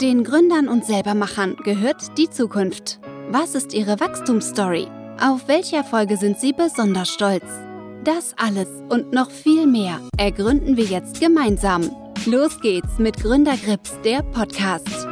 Den Gründern und Selbermachern gehört die Zukunft. Was ist ihre Wachstumsstory? Auf welche Erfolge sind sie besonders stolz? Das alles und noch viel mehr ergründen wir jetzt gemeinsam. Los geht's mit Gründergrips, der Podcast.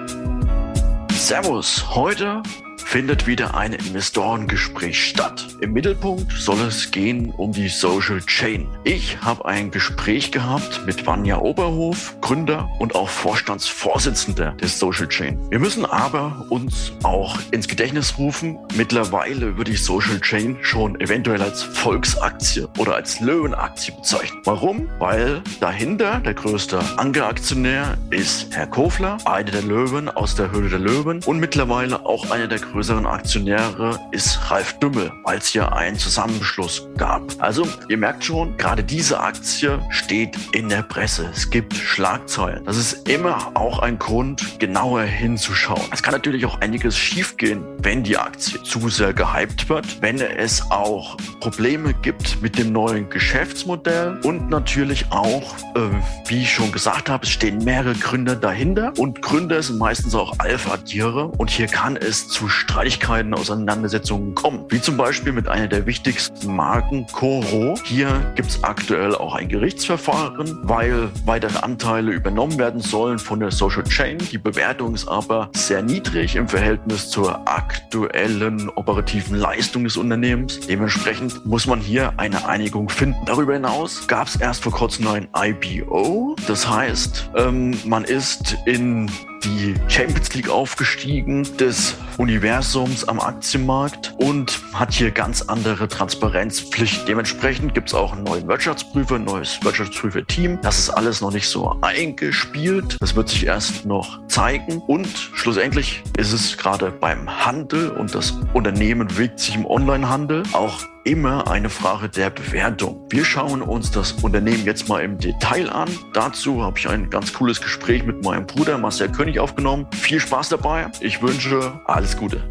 Servus, heute findet wieder ein Investorengespräch statt. Im Mittelpunkt soll es gehen um die Social Chain. Ich habe ein Gespräch gehabt mit Vanja Oberhof, Gründer und auch Vorstandsvorsitzender des Social Chain. Wir müssen aber uns auch ins Gedächtnis rufen, mittlerweile wird die Social Chain schon eventuell als Volksaktie oder als Löwenaktie bezeichnet. Warum? Weil dahinter der größte Angeraktionär ist Herr Kofler, einer der Löwen aus der Höhle der Löwen und mittlerweile auch einer der größten größeren Aktionäre ist Ralf Dümmel, weil es hier einen Zusammenschluss gab. Also ihr merkt schon, gerade diese Aktie steht in der Presse. Es gibt Schlagzeilen. Das ist immer auch ein Grund, genauer hinzuschauen. Es kann natürlich auch einiges schiefgehen, wenn die Aktie zu sehr gehypt wird, wenn es auch Probleme gibt mit dem neuen Geschäftsmodell und natürlich auch, äh, wie ich schon gesagt habe, es stehen mehrere Gründer dahinter und Gründer sind meistens auch Alpha-Tiere und hier kann es zu Streitigkeiten, Auseinandersetzungen kommen. Wie zum Beispiel mit einer der wichtigsten Marken, Coro. Hier gibt es aktuell auch ein Gerichtsverfahren, weil weitere Anteile übernommen werden sollen von der Social Chain. Die Bewertung ist aber sehr niedrig im Verhältnis zur aktuellen operativen Leistung des Unternehmens. Dementsprechend muss man hier eine Einigung finden. Darüber hinaus gab es erst vor kurzem ein IBO. Das heißt, ähm, man ist in die Champions League aufgestiegen des Universums am Aktienmarkt und hat hier ganz andere Transparenzpflichten. Dementsprechend gibt es auch einen neuen Wirtschaftsprüfer, ein neues Wirtschaftsprüfer-Team. Das ist alles noch nicht so eingespielt. Das wird sich erst noch zeigen. Und schlussendlich ist es gerade beim Handel und das Unternehmen bewegt sich im Onlinehandel auch immer eine Frage der Bewertung. Wir schauen uns das Unternehmen jetzt mal im Detail an. Dazu habe ich ein ganz cooles Gespräch mit meinem Bruder Marcel König aufgenommen. Viel Spaß dabei. Ich wünsche alles Gute.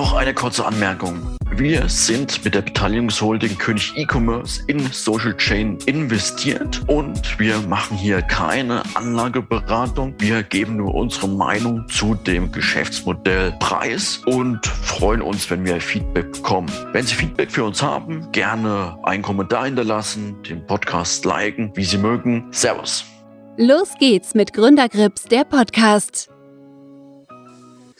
Noch eine kurze Anmerkung. Wir sind mit der Beteiligungsholding König E-Commerce in Social Chain investiert und wir machen hier keine Anlageberatung. Wir geben nur unsere Meinung zu dem Geschäftsmodell preis und freuen uns, wenn wir Feedback bekommen. Wenn Sie Feedback für uns haben, gerne einen Kommentar hinterlassen, den Podcast liken, wie Sie mögen. Servus. Los geht's mit Gründergrips, der Podcast.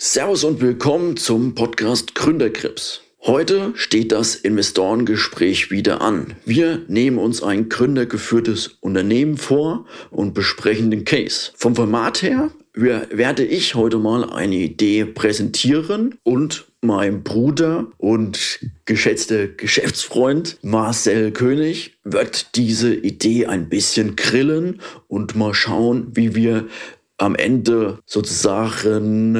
Servus und willkommen zum Podcast Gründergrips. Heute steht das Investorengespräch wieder an. Wir nehmen uns ein gründergeführtes Unternehmen vor und besprechen den Case. Vom Format her werde ich heute mal eine Idee präsentieren und mein Bruder und geschätzter Geschäftsfreund Marcel König wird diese Idee ein bisschen grillen und mal schauen, wie wir am Ende sozusagen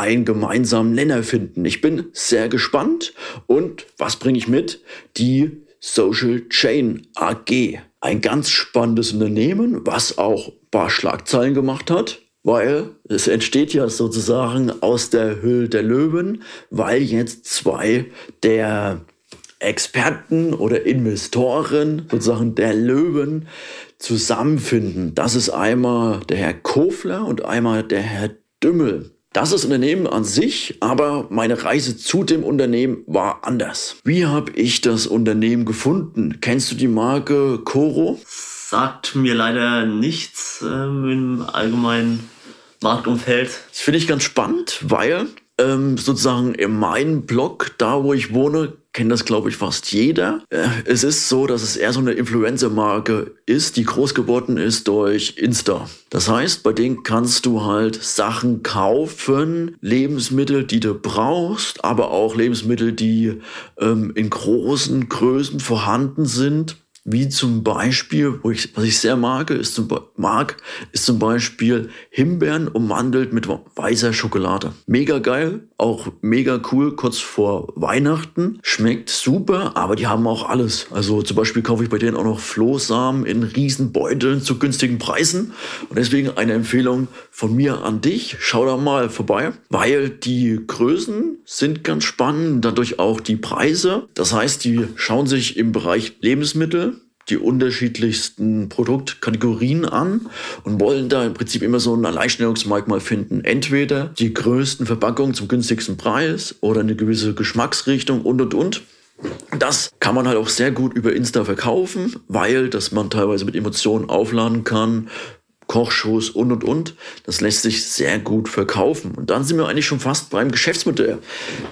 einen gemeinsamen Nenner finden. Ich bin sehr gespannt und was bringe ich mit? Die Social Chain AG. Ein ganz spannendes Unternehmen, was auch ein paar Schlagzeilen gemacht hat, weil es entsteht ja sozusagen aus der Hülle der Löwen, weil jetzt zwei der Experten oder Investoren sozusagen der Löwen zusammenfinden. Das ist einmal der Herr Kofler und einmal der Herr Dümmel. Das ist Unternehmen an sich, aber meine Reise zu dem Unternehmen war anders. Wie habe ich das Unternehmen gefunden? Kennst du die Marke Coro? Sagt mir leider nichts ähm, im allgemeinen Marktumfeld. Das finde ich ganz spannend, weil ähm, sozusagen in meinem Blog, da wo ich wohne, kennt das, glaube ich, fast jeder. Äh, es ist so, dass es eher so eine Influencer-Marke ist, die groß geworden ist durch Insta. Das heißt, bei denen kannst du halt Sachen kaufen, Lebensmittel, die du brauchst, aber auch Lebensmittel, die ähm, in großen Größen vorhanden sind wie zum Beispiel, wo ich, was ich sehr mag, ist zum, mag, ist zum Beispiel Himbeeren ummantelt mit weißer Schokolade. Mega geil, auch mega cool, kurz vor Weihnachten. Schmeckt super, aber die haben auch alles. Also zum Beispiel kaufe ich bei denen auch noch Flohsamen in Riesenbeuteln zu günstigen Preisen. Und deswegen eine Empfehlung von mir an dich. Schau da mal vorbei, weil die Größen sind ganz spannend, dadurch auch die Preise. Das heißt, die schauen sich im Bereich Lebensmittel die unterschiedlichsten Produktkategorien an und wollen da im Prinzip immer so ein Alleinstellungsmerkmal finden. Entweder die größten Verpackungen zum günstigsten Preis oder eine gewisse Geschmacksrichtung und und und. Das kann man halt auch sehr gut über Insta verkaufen, weil das man teilweise mit Emotionen aufladen kann, Kochshows und und und. Das lässt sich sehr gut verkaufen. Und dann sind wir eigentlich schon fast beim Geschäftsmodell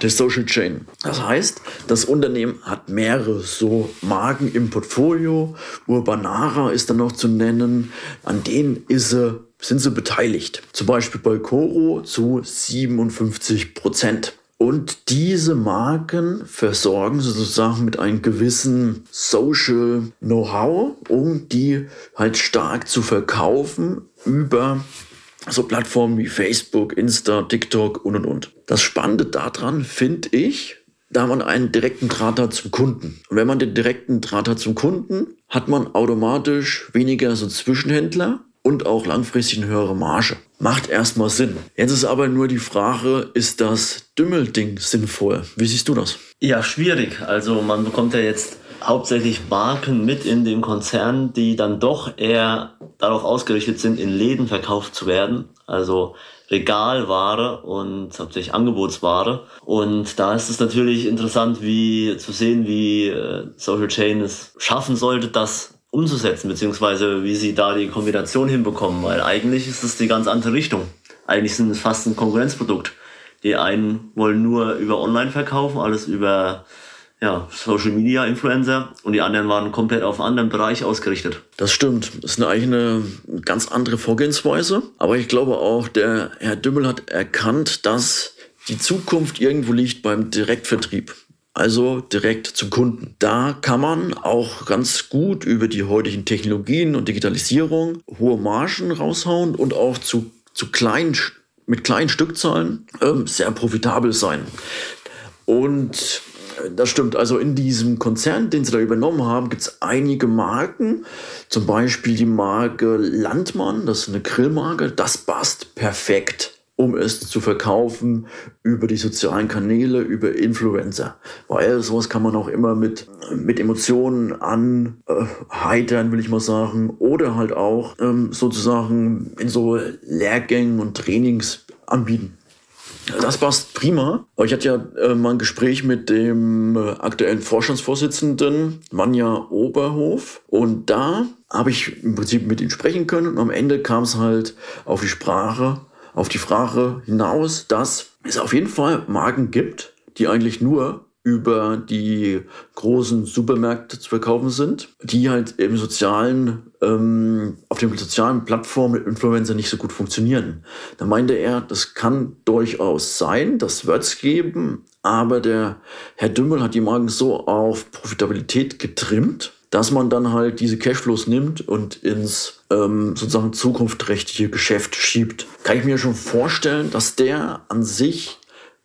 der Social Chain. Das heißt, das Unternehmen hat mehrere so Marken im Portfolio. Urbanara ist dann noch zu nennen. An denen ist sie, sind sie beteiligt. Zum Beispiel bei Coro zu 57 Prozent. Und diese Marken versorgen sozusagen mit einem gewissen Social Know-how, um die halt stark zu verkaufen über so Plattformen wie Facebook, Insta, TikTok und und und. Das Spannende daran finde ich, da man einen direkten Draht hat zum Kunden. Und wenn man den direkten Draht hat zum Kunden, hat man automatisch weniger so Zwischenhändler und auch langfristig eine höhere Marge. Macht erstmal Sinn. Jetzt ist aber nur die Frage, ist das Dümmelding sinnvoll? Wie siehst du das? Ja, schwierig. Also man bekommt ja jetzt hauptsächlich Marken mit in dem Konzern, die dann doch eher darauf ausgerichtet sind, in Läden verkauft zu werden. Also Regalware und hauptsächlich Angebotsware. Und da ist es natürlich interessant, wie zu sehen, wie äh, Social Chain es schaffen sollte, das umzusetzen, beziehungsweise wie sie da die Kombination hinbekommen, weil eigentlich ist es die ganz andere Richtung. Eigentlich sind es fast ein Konkurrenzprodukt. Die einen wollen nur über Online verkaufen, alles über ja, Social Media Influencer und die anderen waren komplett auf einen anderen Bereich ausgerichtet. Das stimmt. Das ist eigentlich eine ganz andere Vorgehensweise. Aber ich glaube auch, der Herr Dümmel hat erkannt, dass die Zukunft irgendwo liegt beim Direktvertrieb also direkt zum Kunden. Da kann man auch ganz gut über die heutigen Technologien und Digitalisierung hohe Margen raushauen und auch zu, zu kleinen, mit kleinen Stückzahlen ähm, sehr profitabel sein. Und äh, das stimmt. Also in diesem Konzern, den sie da übernommen haben, gibt es einige Marken. Zum Beispiel die Marke Landmann, das ist eine Grillmarke. Das passt perfekt um es zu verkaufen über die sozialen Kanäle, über Influencer. Weil sowas kann man auch immer mit, mit Emotionen anheitern, äh, will ich mal sagen. Oder halt auch ähm, sozusagen in so Lehrgängen und Trainings anbieten. Das passt prima. Ich hatte ja äh, mal ein Gespräch mit dem äh, aktuellen Vorstandsvorsitzenden Manja Oberhof und da habe ich im Prinzip mit ihm sprechen können und am Ende kam es halt auf die Sprache, auf die Frage hinaus, dass es auf jeden Fall Marken gibt, die eigentlich nur über die großen Supermärkte zu verkaufen sind, die halt im sozialen, ähm, auf den sozialen Plattformen mit Influencer nicht so gut funktionieren. Da meinte er, das kann durchaus sein, das wird es geben, aber der Herr Dümmel hat die Marken so auf Profitabilität getrimmt, dass man dann halt diese Cashflows nimmt und ins ähm, sozusagen zukunftsträchtige Geschäft schiebt. Kann ich mir schon vorstellen, dass der an sich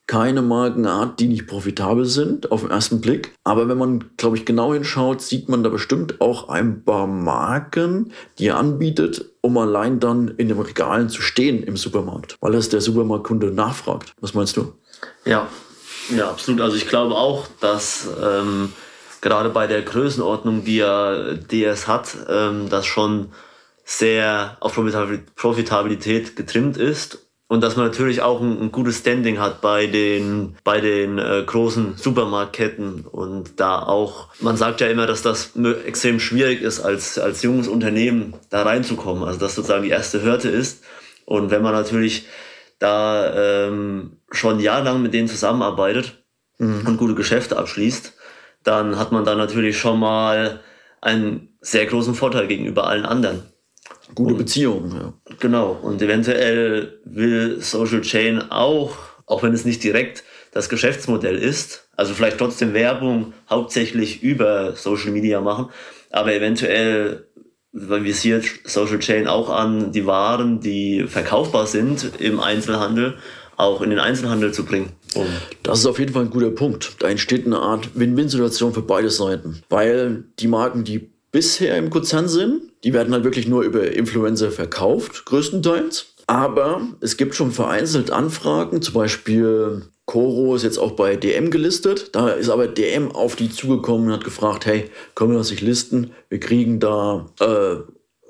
keine Marken hat, die nicht profitabel sind auf den ersten Blick. Aber wenn man, glaube ich, genau hinschaut, sieht man da bestimmt auch ein paar Marken, die er anbietet, um allein dann in den Regalen zu stehen im Supermarkt, weil das der Supermarktkunde nachfragt. Was meinst du? Ja, ja, absolut. Also ich glaube auch, dass ähm, gerade bei der Größenordnung, die ja DS hat, ähm, das schon sehr auf Profitabilität getrimmt ist und dass man natürlich auch ein, ein, gutes Standing hat bei den bei den äh, großen Supermarktketten und da auch man sagt ja immer, dass das extrem schwierig ist als als junges Unternehmen da reinzukommen, also dass sozusagen die erste Hürde ist und wenn man natürlich da ähm, schon jahrelang mit denen zusammenarbeitet mhm. und gute Geschäfte abschließt, dann hat man da natürlich schon mal einen sehr großen Vorteil gegenüber allen anderen. Gute Beziehungen, ja. Genau. Und eventuell will Social Chain auch, auch wenn es nicht direkt das Geschäftsmodell ist, also vielleicht trotzdem Werbung hauptsächlich über Social Media machen, aber eventuell visiert Social Chain auch an die Waren, die verkaufbar sind im Einzelhandel, auch in den Einzelhandel zu bringen. Und das ist auf jeden Fall ein guter Punkt. Da entsteht eine Art Win-Win-Situation für beide Seiten. Weil die Marken, die bisher im Konzern sind, die werden halt wirklich nur über Influencer verkauft, größtenteils. Aber es gibt schon vereinzelt Anfragen, zum Beispiel Koro ist jetzt auch bei DM gelistet. Da ist aber DM auf die zugekommen und hat gefragt, hey, können wir das nicht listen? Wir kriegen da äh,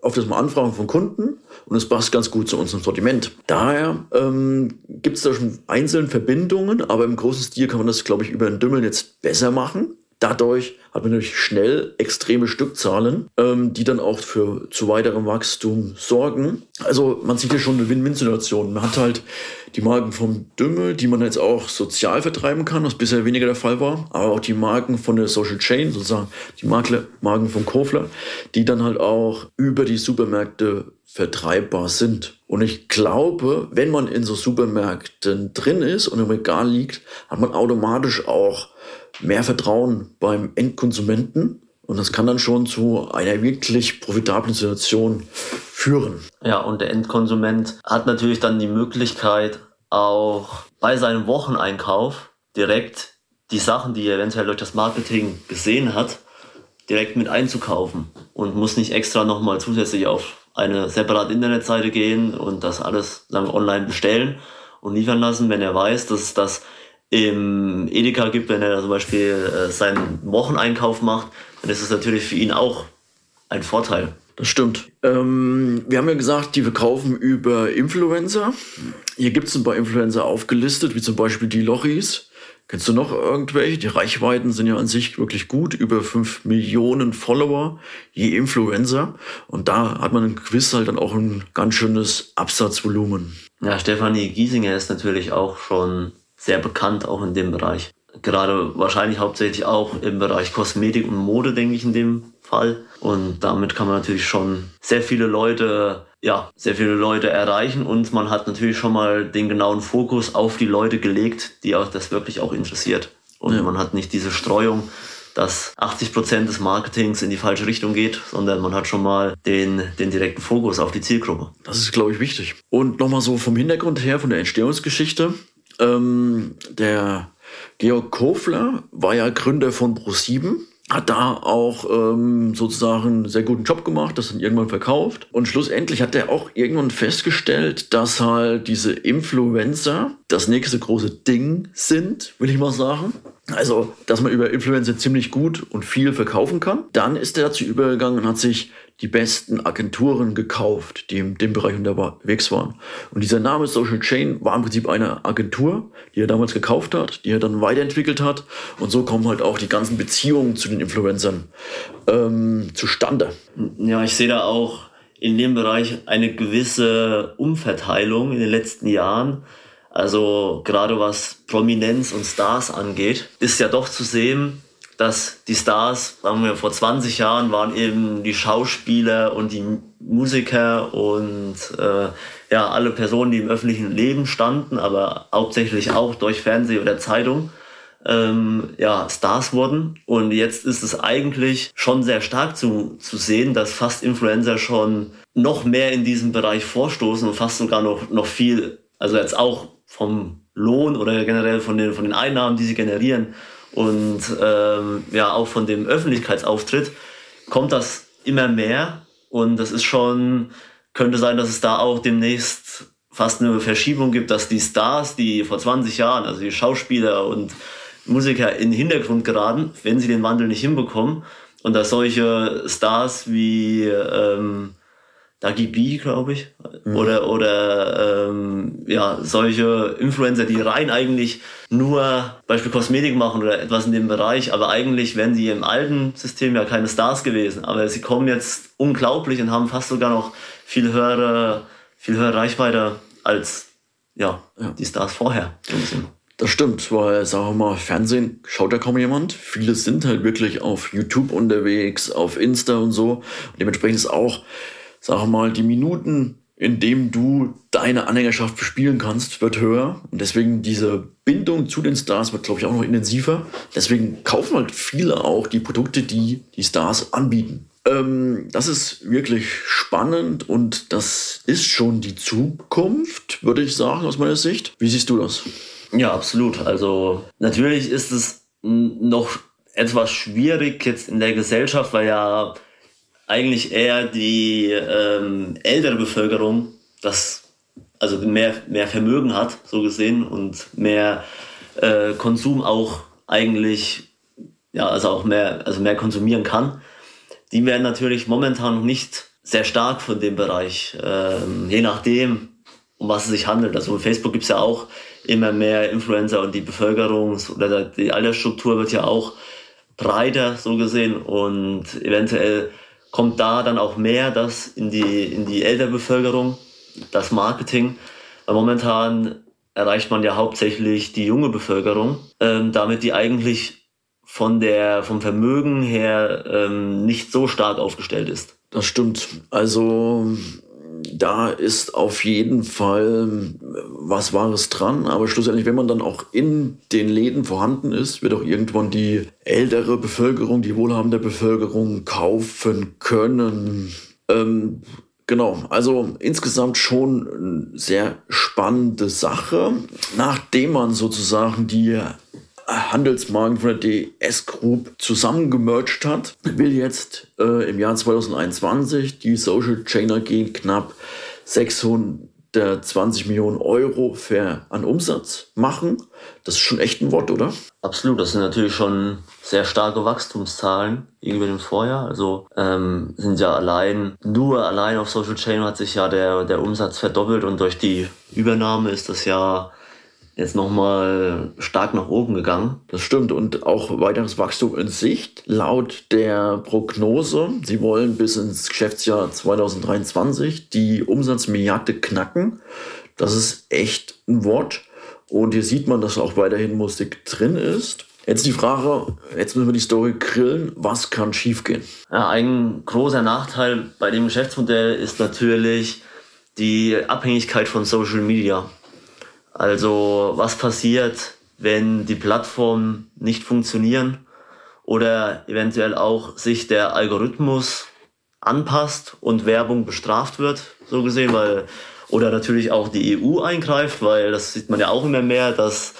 auf das mal Anfragen von Kunden und es passt ganz gut zu unserem Sortiment. Daher ähm, gibt es da schon einzelne Verbindungen, aber im großen Stil kann man das, glaube ich, über den Dümmel jetzt besser machen. Dadurch hat man natürlich schnell extreme Stückzahlen, ähm, die dann auch für zu weiterem Wachstum sorgen. Also man sieht hier schon eine Win-Win-Situation. Man hat halt die Marken vom Dümmel, die man jetzt auch sozial vertreiben kann, was bisher weniger der Fall war, aber auch die Marken von der Social Chain, sozusagen die Marken von Kofler, die dann halt auch über die Supermärkte vertreibbar sind. Und ich glaube, wenn man in so Supermärkten drin ist und im Regal liegt, hat man automatisch auch mehr Vertrauen beim Endkonsumenten. Und das kann dann schon zu einer wirklich profitablen Situation führen. Ja, und der Endkonsument hat natürlich dann die Möglichkeit, auch bei seinem Wocheneinkauf direkt die Sachen, die er eventuell durch das Marketing gesehen hat, direkt mit einzukaufen und muss nicht extra nochmal zusätzlich auf eine separate Internetseite gehen und das alles lang online bestellen und liefern lassen, wenn er weiß, dass das im Edeka gibt, wenn er zum Beispiel äh, seinen Wocheneinkauf macht, dann ist es natürlich für ihn auch ein Vorteil. Das stimmt. Ähm, wir haben ja gesagt, die verkaufen über Influencer. Hier gibt es ein paar Influencer aufgelistet, wie zum Beispiel die Lochis. Kennst du noch irgendwelche? Die Reichweiten sind ja an sich wirklich gut, über 5 Millionen Follower je Influencer. Und da hat man im Quiz halt dann auch ein ganz schönes Absatzvolumen. Ja, Stefanie Giesinger ist natürlich auch schon sehr bekannt, auch in dem Bereich. Gerade wahrscheinlich hauptsächlich auch im Bereich Kosmetik und Mode, denke ich in dem Fall. Und damit kann man natürlich schon sehr viele Leute, ja, sehr viele Leute erreichen und man hat natürlich schon mal den genauen Fokus auf die Leute gelegt, die auch das wirklich auch interessiert. Und ja. man hat nicht diese Streuung, dass 80 Prozent des Marketings in die falsche Richtung geht, sondern man hat schon mal den, den direkten Fokus auf die Zielgruppe. Das ist, glaube ich, wichtig. Und nochmal so vom Hintergrund her, von der Entstehungsgeschichte. Ähm, der Georg Kofler war ja Gründer von Pro7 hat da auch ähm, sozusagen einen sehr guten Job gemacht, das dann irgendwann verkauft. Und schlussendlich hat er auch irgendwann festgestellt, dass halt diese Influencer das nächste große Ding sind, will ich mal sagen. Also, dass man über Influencer ziemlich gut und viel verkaufen kann. Dann ist er dazu übergegangen und hat sich die besten Agenturen gekauft, die in dem Bereich unterwegs waren. Und dieser Name Social Chain war im Prinzip eine Agentur, die er damals gekauft hat, die er dann weiterentwickelt hat. Und so kommen halt auch die ganzen Beziehungen zu den Influencern ähm, zustande. Ja, ich sehe da auch in dem Bereich eine gewisse Umverteilung in den letzten Jahren. Also gerade was Prominenz und Stars angeht, ist ja doch zu sehen, dass die Stars, sagen wir vor 20 Jahren, waren eben die Schauspieler und die Musiker und äh, ja, alle Personen, die im öffentlichen Leben standen, aber hauptsächlich auch durch Fernsehen oder Zeitung, ähm, ja, Stars wurden. Und jetzt ist es eigentlich schon sehr stark zu, zu sehen, dass fast Influencer schon noch mehr in diesem Bereich vorstoßen und fast sogar noch, noch viel, also jetzt auch vom Lohn oder generell von den, von den Einnahmen, die sie generieren, und ähm, ja auch von dem Öffentlichkeitsauftritt kommt das immer mehr. Und das ist schon, könnte sein, dass es da auch demnächst fast eine Verschiebung gibt, dass die Stars, die vor 20 Jahren, also die Schauspieler und Musiker in den Hintergrund geraten, wenn sie den Wandel nicht hinbekommen und dass solche Stars wie ähm, Dagi B, glaube ich. Mhm. Oder, oder ähm, ja, solche Influencer, die rein eigentlich nur Beispiel Kosmetik machen oder etwas in dem Bereich, aber eigentlich wären sie im alten System ja keine Stars gewesen. Aber sie kommen jetzt unglaublich und haben fast sogar noch viel höhere, viel höhere Reichweite als ja, ja. die Stars vorher. Das stimmt, weil, sagen wir mal, Fernsehen schaut ja kaum jemand. Viele sind halt wirklich auf YouTube unterwegs, auf Insta und so. Und dementsprechend ist auch sag mal, die Minuten, in dem du deine Anhängerschaft bespielen kannst, wird höher. Und deswegen diese Bindung zu den Stars wird, glaube ich, auch noch intensiver. Deswegen kaufen halt viele auch die Produkte, die die Stars anbieten. Ähm, das ist wirklich spannend und das ist schon die Zukunft, würde ich sagen, aus meiner Sicht. Wie siehst du das? Ja, absolut. Also natürlich ist es noch etwas schwierig jetzt in der Gesellschaft, weil ja eigentlich eher die ähm, ältere Bevölkerung das also mehr, mehr Vermögen hat, so gesehen, und mehr äh, Konsum auch eigentlich, ja, also auch mehr, also mehr konsumieren kann, die werden natürlich momentan noch nicht sehr stark von dem Bereich, ähm, je nachdem, um was es sich handelt. Also Facebook gibt es ja auch immer mehr Influencer und die Bevölkerungs- oder die Altersstruktur wird ja auch breiter so gesehen und eventuell kommt da dann auch mehr das in die, in die ältere Bevölkerung, das Marketing. Weil momentan erreicht man ja hauptsächlich die junge Bevölkerung, ähm, damit die eigentlich von der, vom Vermögen her ähm, nicht so stark aufgestellt ist. Das stimmt. Also da ist auf jeden Fall was Wahres dran. Aber schlussendlich, wenn man dann auch in den Läden vorhanden ist, wird auch irgendwann die ältere Bevölkerung, die wohlhabende Bevölkerung kaufen können. Ähm, Genau, also insgesamt schon eine sehr spannende Sache. Nachdem man sozusagen die Handelsmarken von der DS Group zusammengemercht hat, will jetzt äh, im Jahr 2021 die Social Chain AG knapp 620 Millionen Euro für, an Umsatz machen. Das ist schon echt ein Wort, oder? Absolut, das sind natürlich schon sehr starke Wachstumszahlen gegenüber dem Vorjahr. Also ähm, sind ja allein, nur allein auf Social Chain hat sich ja der, der Umsatz verdoppelt und durch die Übernahme ist das ja jetzt nochmal stark nach oben gegangen. Das stimmt und auch weiteres Wachstum in Sicht. Laut der Prognose, sie wollen bis ins Geschäftsjahr 2023 die Umsatzmilliarde knacken. Das ist echt ein Wort. Und hier sieht man, dass auch weiterhin Musik drin ist. Jetzt die Frage, jetzt müssen wir die Story grillen, was kann schiefgehen? Ja, ein großer Nachteil bei dem Geschäftsmodell ist natürlich die Abhängigkeit von Social Media. Also was passiert, wenn die Plattformen nicht funktionieren oder eventuell auch sich der Algorithmus anpasst und Werbung bestraft wird, so gesehen, weil oder natürlich auch die EU eingreift, weil das sieht man ja auch immer mehr, dass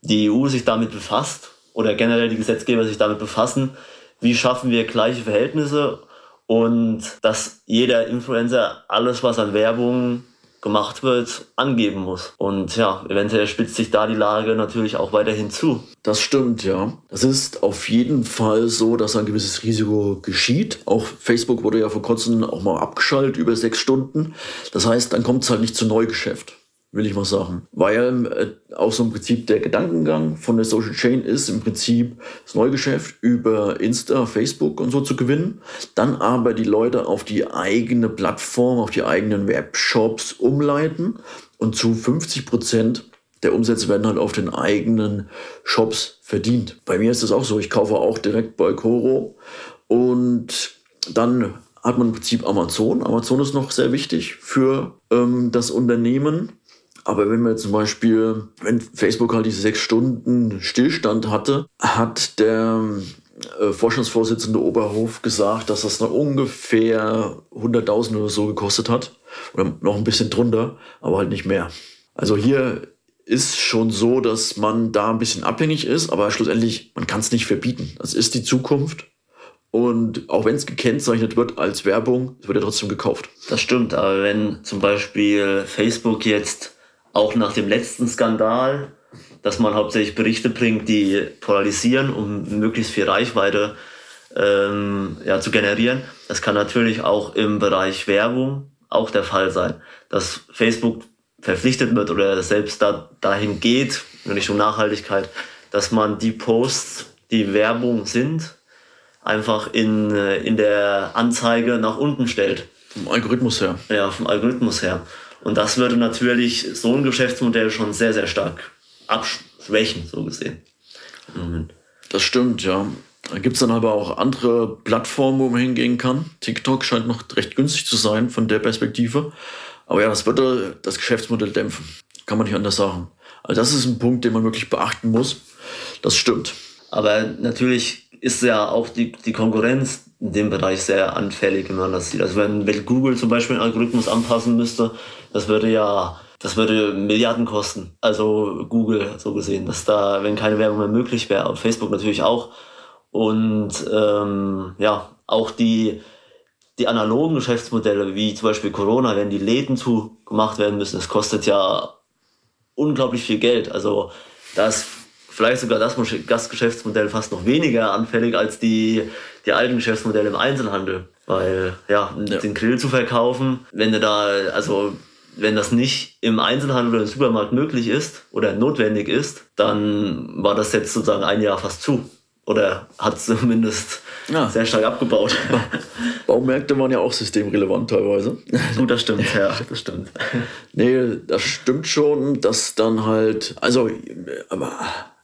die EU sich damit befasst oder generell die Gesetzgeber sich damit befassen, wie schaffen wir gleiche Verhältnisse und dass jeder Influencer alles, was an Werbung gemacht wird, angeben muss. Und ja, eventuell spitzt sich da die Lage natürlich auch weiterhin zu. Das stimmt, ja. Es ist auf jeden Fall so, dass ein gewisses Risiko geschieht. Auch Facebook wurde ja vor kurzem auch mal abgeschaltet über sechs Stunden. Das heißt, dann kommt es halt nicht zu Neugeschäft will ich mal sagen. Weil äh, auch so im Prinzip der Gedankengang von der Social Chain ist, im Prinzip das Neugeschäft über Insta, Facebook und so zu gewinnen, dann aber die Leute auf die eigene Plattform, auf die eigenen Webshops umleiten und zu 50 Prozent der Umsätze werden halt auf den eigenen Shops verdient. Bei mir ist das auch so, ich kaufe auch direkt bei Coro und dann hat man im Prinzip Amazon. Amazon ist noch sehr wichtig für ähm, das Unternehmen aber wenn wir zum Beispiel, wenn Facebook halt diese sechs Stunden Stillstand hatte, hat der äh, Vorstandsvorsitzende Oberhof gesagt, dass das noch ungefähr 100.000 oder so gekostet hat. Oder noch ein bisschen drunter, aber halt nicht mehr. Also hier ist schon so, dass man da ein bisschen abhängig ist, aber schlussendlich, man kann es nicht verbieten. Das ist die Zukunft. Und auch wenn es gekennzeichnet wird als Werbung, wird ja trotzdem gekauft. Das stimmt, aber wenn zum Beispiel Facebook jetzt auch nach dem letzten Skandal, dass man hauptsächlich Berichte bringt, die polarisieren, um möglichst viel Reichweite ähm, ja, zu generieren. Das kann natürlich auch im Bereich Werbung auch der Fall sein, dass Facebook verpflichtet wird oder selbst da, dahin geht, in Richtung Nachhaltigkeit, dass man die Posts, die Werbung sind, einfach in, äh, in der Anzeige nach unten stellt. Vom Algorithmus her. Ja, vom Algorithmus her. Und das würde natürlich so ein Geschäftsmodell schon sehr, sehr stark abschwächen, so gesehen. Das stimmt, ja. Da gibt es dann aber auch andere Plattformen, wo man hingehen kann. TikTok scheint noch recht günstig zu sein von der Perspektive. Aber ja, das würde das Geschäftsmodell dämpfen. Kann man nicht anders sagen. Also das ist ein Punkt, den man wirklich beachten muss. Das stimmt. Aber natürlich ist ja auch die, die Konkurrenz in dem Bereich sehr anfällig, wenn man das sieht. Also wenn, wenn Google zum Beispiel einen Algorithmus anpassen müsste, das würde ja, das würde Milliarden kosten. Also Google so gesehen, dass da, wenn keine Werbung mehr möglich wäre, auf Facebook natürlich auch. Und ähm, ja, auch die, die analogen Geschäftsmodelle, wie zum Beispiel Corona, wenn die Läden zugemacht werden müssen, das kostet ja unglaublich viel Geld. Also das vielleicht sogar das Gastgeschäftsmodell fast noch weniger anfällig als die, die alten Geschäftsmodelle im Einzelhandel. Weil, ja, ja, den Grill zu verkaufen, wenn du da, also wenn das nicht im Einzelhandel oder im Supermarkt möglich ist oder notwendig ist, dann war das jetzt sozusagen ein Jahr fast zu. Oder hat zumindest ja. sehr stark abgebaut. Baumärkte waren ja auch systemrelevant teilweise. Gut, das stimmt, ja, das stimmt. Nee, das stimmt schon, dass dann halt, also, aber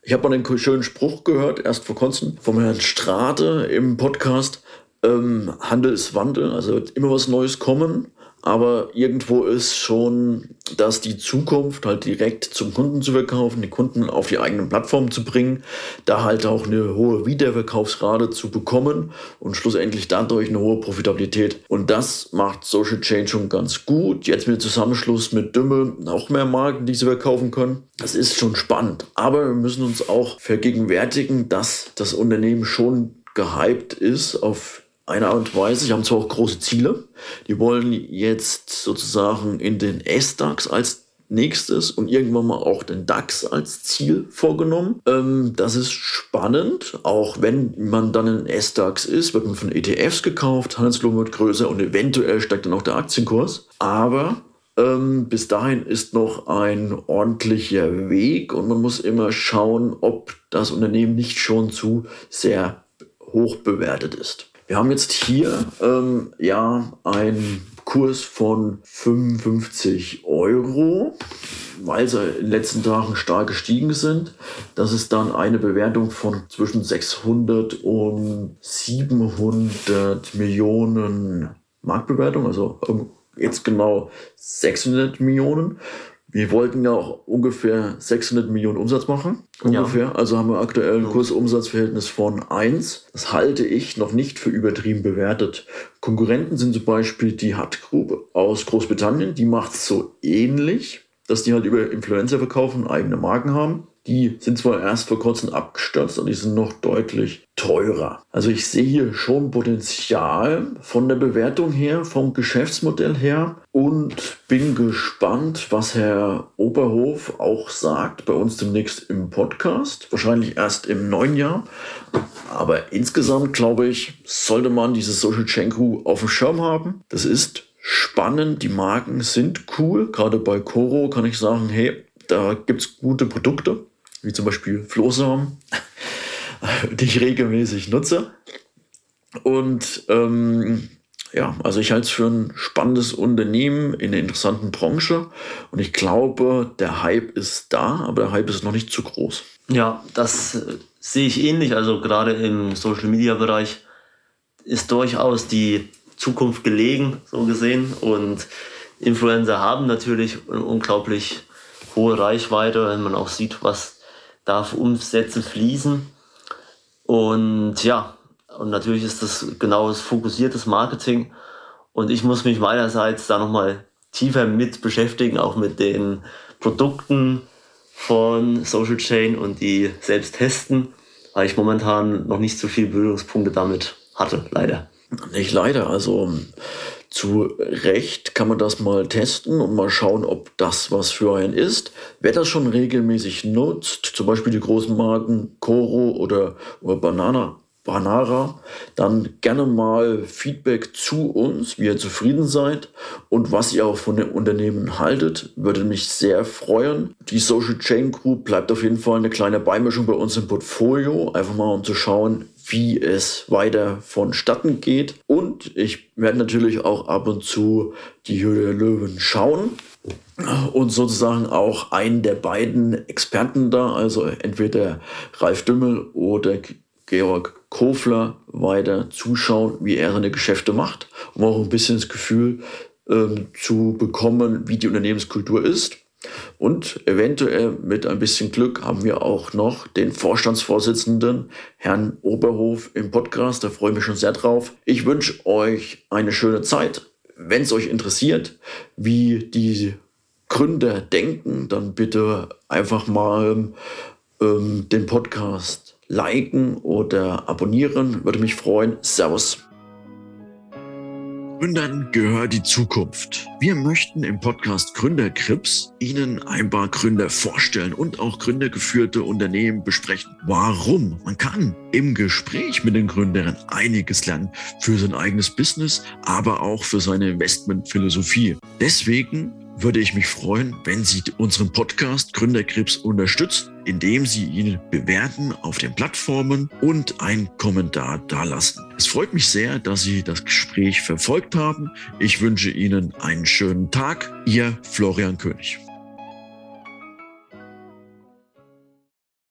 ich habe mal einen schönen Spruch gehört, erst vor kurzem, vom Herrn Strate im Podcast. Ähm, Handel ist Wandel, also wird immer was Neues kommen. Aber irgendwo ist schon, dass die Zukunft halt direkt zum Kunden zu verkaufen, die Kunden auf die eigenen Plattformen zu bringen, da halt auch eine hohe Wiederverkaufsrate zu bekommen und schlussendlich dadurch eine hohe Profitabilität. Und das macht Social Chain schon ganz gut. Jetzt mit Zusammenschluss mit Dümmel noch mehr Marken, die sie verkaufen können. Das ist schon spannend. Aber wir müssen uns auch vergegenwärtigen, dass das Unternehmen schon gehypt ist auf eine Art und Weise. Sie haben zwar auch große Ziele. Die wollen jetzt sozusagen in den S-DAX als nächstes und irgendwann mal auch den DAX als Ziel vorgenommen. Ähm, das ist spannend. Auch wenn man dann in S-DAX ist, wird man von ETFs gekauft, Handelsvolumen wird größer und eventuell steigt dann auch der Aktienkurs. Aber ähm, bis dahin ist noch ein ordentlicher Weg und man muss immer schauen, ob das Unternehmen nicht schon zu sehr hoch bewertet ist. Wir haben jetzt hier ähm, ja einen Kurs von 55 Euro, weil sie in den letzten Tagen stark gestiegen sind. Das ist dann eine Bewertung von zwischen 600 und 700 Millionen Marktbewertung, also jetzt genau 600 Millionen. Wir wollten ja auch ungefähr 600 Millionen Umsatz machen. Ungefähr. Ja. Also haben wir aktuell ein Kursumsatzverhältnis von 1. Das halte ich noch nicht für übertrieben bewertet. Konkurrenten sind zum Beispiel die Hut Group aus Großbritannien. Die macht es so ähnlich, dass die halt über Influencer verkaufen, eigene Marken haben. Die sind zwar erst vor kurzem abgestürzt, aber die sind noch deutlich teurer. Also ich sehe hier schon Potenzial von der Bewertung her, vom Geschäftsmodell her und bin gespannt, was Herr Oberhof auch sagt bei uns demnächst im Podcast. Wahrscheinlich erst im neuen Jahr. Aber insgesamt glaube ich, sollte man dieses Social Chain Crew auf dem Schirm haben. Das ist spannend, die Marken sind cool. Gerade bei Coro kann ich sagen, hey, da gibt es gute Produkte wie zum Beispiel Flohsamen, die ich regelmäßig nutze. Und ähm, ja, also ich halte es für ein spannendes Unternehmen in einer interessanten Branche und ich glaube, der Hype ist da, aber der Hype ist noch nicht zu groß. Ja, das äh, sehe ich ähnlich. Also gerade im Social Media Bereich ist durchaus die Zukunft gelegen, so gesehen. Und Influencer haben natürlich eine unglaublich hohe Reichweite, wenn man auch sieht, was darf Umsätze fließen. Und ja, und natürlich ist das genau das fokussiertes Marketing. Und ich muss mich meinerseits da nochmal tiefer mit beschäftigen, auch mit den Produkten von Social Chain und die selbst testen, weil ich momentan noch nicht so viele Berührungspunkte damit hatte, leider. Nicht leider, also zu Recht kann man das mal testen und mal schauen, ob das was für einen ist. Wer das schon regelmäßig nutzt, zum Beispiel die großen Marken Coro oder, oder Banana, Banara, dann gerne mal Feedback zu uns, wie ihr zufrieden seid und was ihr auch von dem Unternehmen haltet. Würde mich sehr freuen. Die Social Chain Group bleibt auf jeden Fall eine kleine Beimischung bei uns im Portfolio, einfach mal um zu schauen, wie es weiter vonstatten geht. Und ich werde natürlich auch ab und zu die Höhle der Löwen schauen und sozusagen auch einen der beiden Experten da, also entweder Ralf Dümmel oder Georg Kofler weiter zuschauen, wie er seine Geschäfte macht, um auch ein bisschen das Gefühl ähm, zu bekommen, wie die Unternehmenskultur ist. Und eventuell mit ein bisschen Glück haben wir auch noch den Vorstandsvorsitzenden, Herrn Oberhof, im Podcast. Da freue ich mich schon sehr drauf. Ich wünsche euch eine schöne Zeit. Wenn es euch interessiert, wie die Gründer denken, dann bitte einfach mal ähm, den Podcast liken oder abonnieren. Würde mich freuen. Servus. Gründern gehört die Zukunft. Wir möchten im Podcast Gründerkrips Ihnen ein paar Gründer vorstellen und auch gründergeführte Unternehmen besprechen. Warum? Man kann im Gespräch mit den Gründern einiges lernen für sein eigenes Business, aber auch für seine Investmentphilosophie. Deswegen würde ich mich freuen, wenn Sie unseren Podcast Gründerkrebs unterstützen, indem Sie ihn bewerten auf den Plattformen und einen Kommentar dalassen. Es freut mich sehr, dass Sie das Gespräch verfolgt haben. Ich wünsche Ihnen einen schönen Tag. Ihr Florian König.